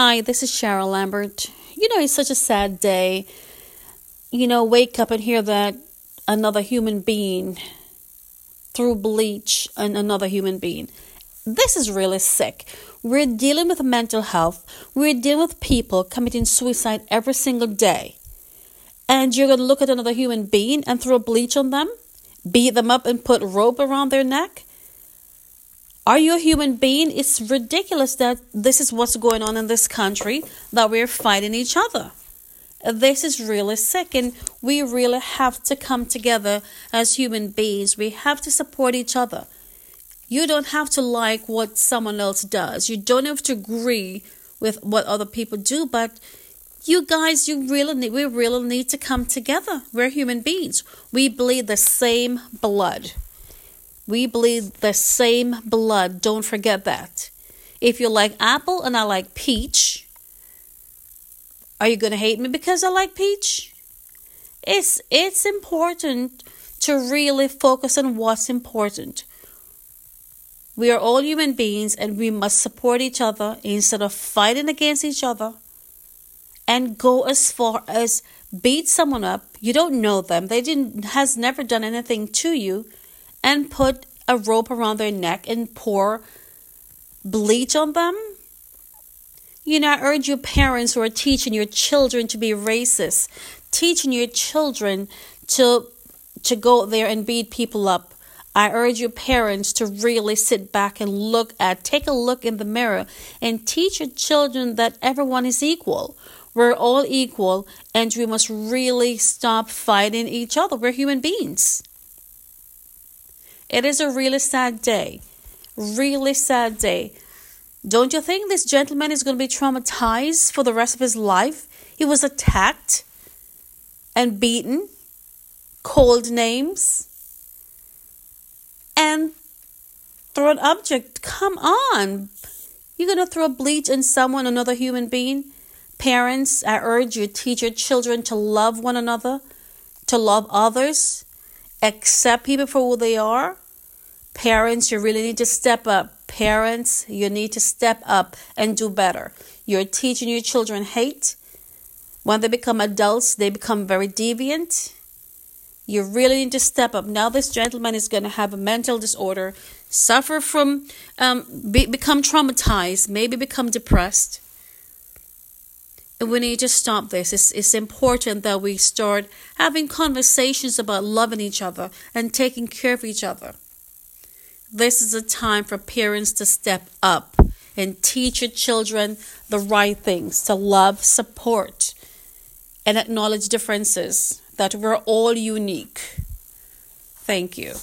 Hi, this is Cheryl Lambert. You know, it's such a sad day. You know, wake up and hear that another human being threw bleach on another human being. This is really sick. We're dealing with mental health. We're dealing with people committing suicide every single day. And you're going to look at another human being and throw bleach on them, beat them up, and put rope around their neck? Are you a human being? It's ridiculous that this is what's going on in this country, that we're fighting each other. This is really sick, and we really have to come together as human beings. We have to support each other. You don't have to like what someone else does, you don't have to agree with what other people do, but you guys, you really need, we really need to come together. We're human beings. We bleed the same blood. We bleed the same blood. Don't forget that. If you like apple and I like peach, are you going to hate me because I like peach? It's it's important to really focus on what's important. We are all human beings and we must support each other instead of fighting against each other and go as far as beat someone up. You don't know them. They didn't has never done anything to you and put a rope around their neck and pour bleach on them? You know, I urge your parents who are teaching your children to be racist, teaching your children to to go there and beat people up. I urge your parents to really sit back and look at, take a look in the mirror and teach your children that everyone is equal. We're all equal and we must really stop fighting each other. We're human beings. It is a really sad day. Really sad day. Don't you think this gentleman is going to be traumatized for the rest of his life? He was attacked and beaten, called names, and throw an object. Come on. You're going to throw bleach on someone, another human being? Parents, I urge you, teach your children to love one another, to love others, accept people for who they are. Parents, you really need to step up. Parents, you need to step up and do better. You're teaching your children hate. When they become adults, they become very deviant. You really need to step up. Now, this gentleman is going to have a mental disorder, suffer from, um, be, become traumatized, maybe become depressed And we need to stop this. It's, it's important that we start having conversations about loving each other and taking care of each other. This is a time for parents to step up and teach your children the right things to love, support, and acknowledge differences, that we're all unique. Thank you.